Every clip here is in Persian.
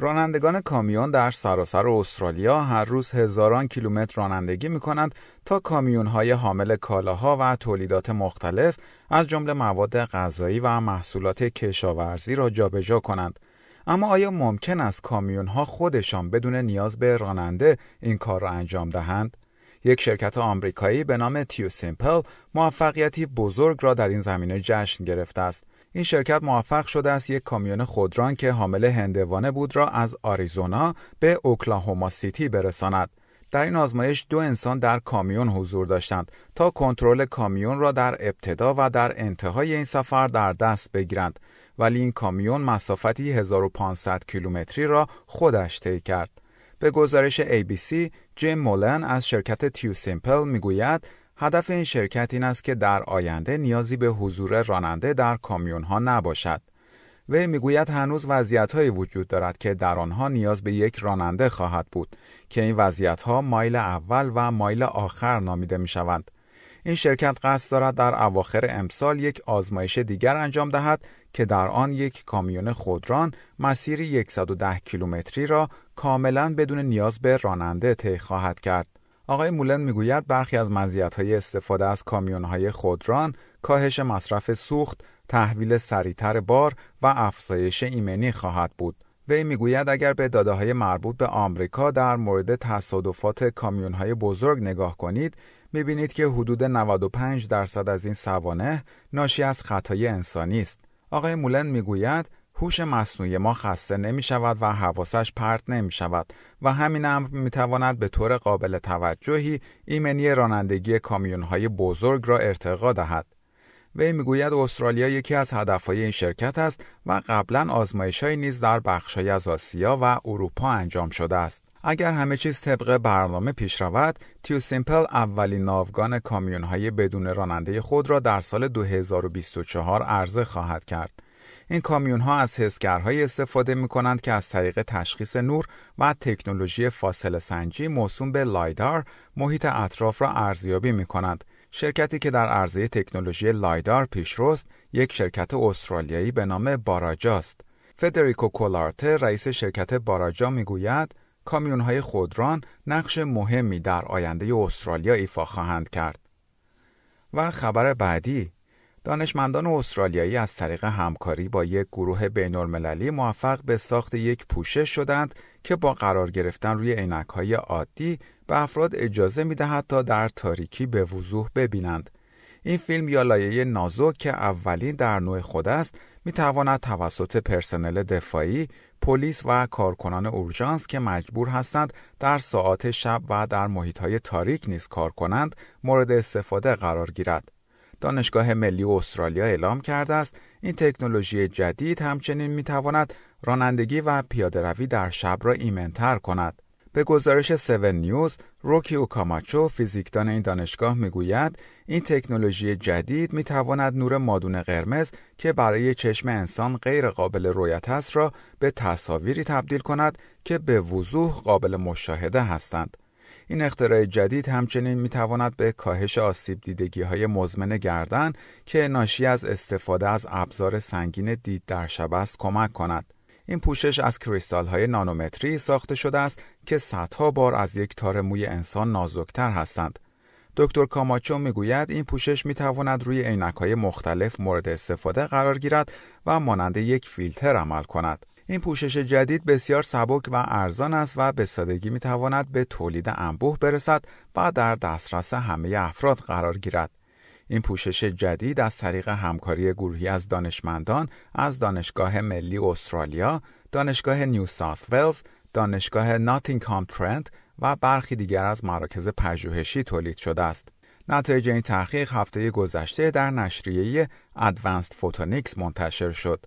رانندگان کامیون در سراسر استرالیا هر روز هزاران کیلومتر رانندگی می کنند تا کامیون های حامل کالاها و تولیدات مختلف از جمله مواد غذایی و محصولات کشاورزی را جابجا کنند. اما آیا ممکن است کامیون ها خودشان بدون نیاز به راننده این کار را انجام دهند؟ یک شرکت آمریکایی به نام تیو سیمپل موفقیتی بزرگ را در این زمینه جشن گرفته است. این شرکت موفق شده است یک کامیون خودران که حامل هندوانه بود را از آریزونا به اوکلاهوما سیتی برساند. در این آزمایش دو انسان در کامیون حضور داشتند تا کنترل کامیون را در ابتدا و در انتهای این سفر در دست بگیرند ولی این کامیون مسافتی 1500 کیلومتری را خودش طی کرد. به گزارش ABC، جیم مولن از شرکت TuSimple می‌گوید هدف این شرکت این است که در آینده نیازی به حضور راننده در کامیون ها نباشد. وی می‌گوید هنوز وضعیت وجود دارد که در آنها نیاز به یک راننده خواهد بود که این وضعیت ها مایل اول و مایل آخر نامیده می شوند. این شرکت قصد دارد در اواخر امسال یک آزمایش دیگر انجام دهد که در آن یک کامیون خودران مسیر 110 کیلومتری را کاملا بدون نیاز به راننده طی خواهد کرد. آقای مولن می‌گوید برخی از مزیت‌های استفاده از کامیون‌های خودران کاهش مصرف سوخت، تحویل سریعتر بار و افزایش ایمنی خواهد بود. وی می‌گوید اگر به داده های مربوط به آمریکا در مورد تصادفات کامیون های بزرگ نگاه کنید می‌بینید که حدود 95 درصد از این سوانه ناشی از خطای انسانی است. آقای مولن می‌گوید هوش مصنوعی ما خسته نمی شود و حواسش پرت نمی شود و همین امر می تواند به طور قابل توجهی ایمنی رانندگی کامیون های بزرگ را ارتقا دهد. وی می‌گوید استرالیا یکی از هدفهای این شرکت است و قبلا آزمایش های نیز در بخشهای از آسیا و اروپا انجام شده است. اگر همه چیز طبق برنامه پیش رود، تیو سیمپل اولین ناوگان کامیون های بدون راننده خود را در سال 2024 عرضه خواهد کرد. این کامیون ها از حسگرهایی استفاده می کنند که از طریق تشخیص نور و تکنولوژی فاصله سنجی موسوم به لایدار محیط اطراف را ارزیابی می کنند. شرکتی که در عرضه تکنولوژی لایدار پیشرست یک شرکت استرالیایی به نام باراجا است. فدریکو کولارته رئیس شرکت باراجا می‌گوید کامیون های خودران نقش مهمی در آینده استرالیا ایفا خواهند کرد. و خبر بعدی دانشمندان استرالیایی از طریق همکاری با یک گروه بین المللی موفق به ساخت یک پوشش شدند که با قرار گرفتن روی عینک های عادی به افراد اجازه می دهد تا در تاریکی به وضوح ببینند. این فیلم یا لایه نازک که اولین در نوع خود است می تواند توسط پرسنل دفاعی، پلیس و کارکنان اورژانس که مجبور هستند در ساعات شب و در محیط های تاریک نیز کار کنند مورد استفاده قرار گیرد. دانشگاه ملی استرالیا اعلام کرده است این تکنولوژی جدید همچنین می تواند رانندگی و پیاده روی در شب را ایمنتر کند. به گزارش 7 نیوز، روکی اوکاماچو فیزیکدان این دانشگاه می‌گوید این تکنولوژی جدید می تواند نور مادون قرمز که برای چشم انسان غیر قابل رویت است را به تصاویری تبدیل کند که به وضوح قابل مشاهده هستند. این اختراع جدید همچنین می تواند به کاهش آسیب دیدگی های مزمن گردن که ناشی از استفاده از ابزار سنگین دید در شب است کمک کند. این پوشش از کریستال های نانومتری ساخته شده است که صدها بار از یک تار موی انسان نازکتر هستند. دکتر کاماچو می‌گوید این پوشش می تواند روی عینک های مختلف مورد استفاده قرار گیرد و مانند یک فیلتر عمل کند. این پوشش جدید بسیار سبک و ارزان است و به سادگی می تواند به تولید انبوه برسد و در دسترس همه افراد قرار گیرد. این پوشش جدید از طریق همکاری گروهی از دانشمندان از دانشگاه ملی استرالیا، دانشگاه نیو ساوت ولز، دانشگاه ناتینگهام ترنت و برخی دیگر از مراکز پژوهشی تولید شده است. نتایج این تحقیق هفته گذشته در نشریه Advanced Photonics منتشر شد.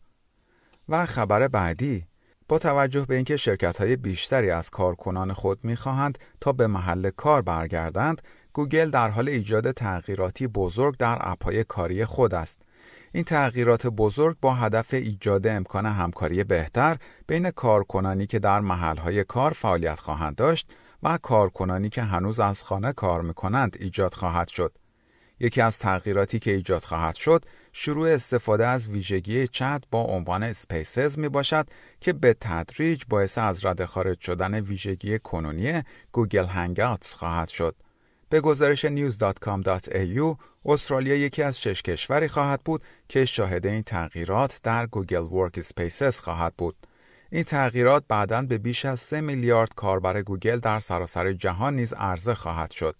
و خبر بعدی با توجه به اینکه شرکت های بیشتری از کارکنان خود می‌خواهند تا به محل کار برگردند، گوگل در حال ایجاد تغییراتی بزرگ در اپهای کاری خود است. این تغییرات بزرگ با هدف ایجاد امکان همکاری بهتر بین کارکنانی که در محلهای کار فعالیت خواهند داشت و کارکنانی که هنوز از خانه کار می‌کنند ایجاد خواهد شد. یکی از تغییراتی که ایجاد خواهد شد شروع استفاده از ویژگی چت با عنوان Spaces می باشد که به تدریج باعث از رده خارج شدن ویژگی کنونی Google Hangouts خواهد شد. به گزارش news.com.au استرالیا یکی از شش کشوری خواهد بود که شاهد این تغییرات در Google Workspaces خواهد بود. این تغییرات بعدا به بیش از 3 میلیارد کاربر گوگل در سراسر جهان نیز عرضه خواهد شد.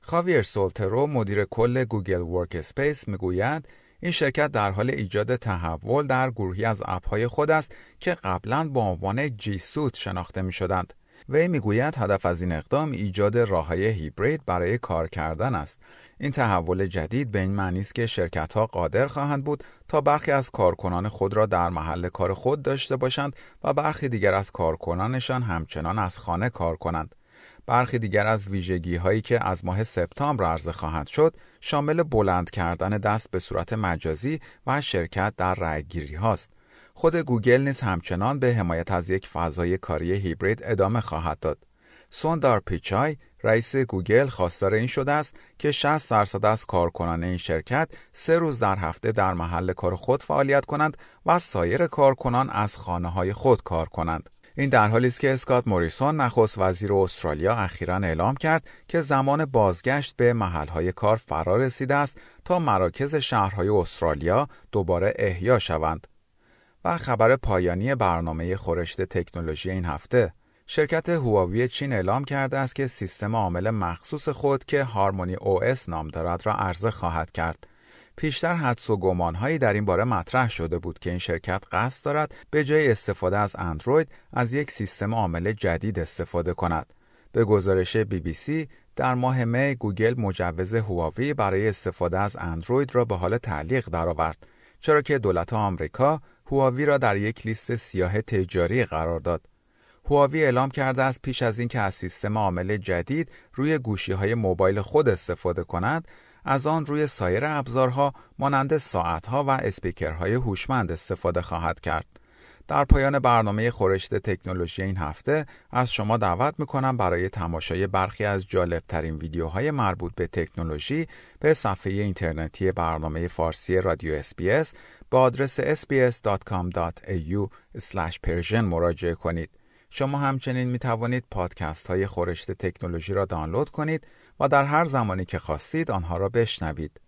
خاویر سولترو مدیر کل Google Workspace می‌گوید این شرکت در حال ایجاد تحول در گروهی از اپهای خود است که قبلا با عنوان جی سوت شناخته می شدند. وی می‌گوید هدف از این اقدام ایجاد راههای هیبرید برای کار کردن است. این تحول جدید به این معنی است که شرکت ها قادر خواهند بود تا برخی از کارکنان خود را در محل کار خود داشته باشند و برخی دیگر از کارکنانشان همچنان از خانه کار کنند. برخی دیگر از ویژگی هایی که از ماه سپتامبر عرضه خواهد شد شامل بلند کردن دست به صورت مجازی و شرکت در رأیگیری هاست. خود گوگل نیز همچنان به حمایت از یک فضای کاری هیبرید ادامه خواهد داد. سوندار پیچای رئیس گوگل خواستار این شده است که 60 درصد از کارکنان این شرکت سه روز در هفته در محل کار خود فعالیت کنند و سایر کارکنان از خانه های خود کار کنند. این در حالی است که اسکات موریسون نخست وزیر استرالیا اخیرا اعلام کرد که زمان بازگشت به محلهای کار فرا رسیده است تا مراکز شهرهای استرالیا دوباره احیا شوند. و خبر پایانی برنامه خورشت تکنولوژی این هفته شرکت هواوی چین اعلام کرده است که سیستم عامل مخصوص خود که Harmony OS نام دارد را عرضه خواهد کرد. پیشتر حدس و گمانهایی در این باره مطرح شده بود که این شرکت قصد دارد به جای استفاده از اندروید از یک سیستم عامل جدید استفاده کند. به گزارش بی بی سی در ماه می گوگل مجوز هواوی برای استفاده از اندروید را به حال تعلیق درآورد چرا که دولت آمریکا هواوی را در یک لیست سیاه تجاری قرار داد. هواوی اعلام کرده است پیش از اینکه از سیستم عامل جدید روی گوشی های موبایل خود استفاده کند از آن روی سایر ابزارها مانند ساعتها و اسپیکرهای هوشمند استفاده خواهد کرد. در پایان برنامه خورشت تکنولوژی این هفته از شما دعوت می‌کنم برای تماشای برخی از جالبترین ویدیوهای مربوط به تکنولوژی به صفحه اینترنتی برنامه فارسی رادیو اسپیس با آدرس sbs.com.au persian مراجعه کنید. شما همچنین می توانید پادکست های خورشت تکنولوژی را دانلود کنید و در هر زمانی که خواستید آنها را بشنوید.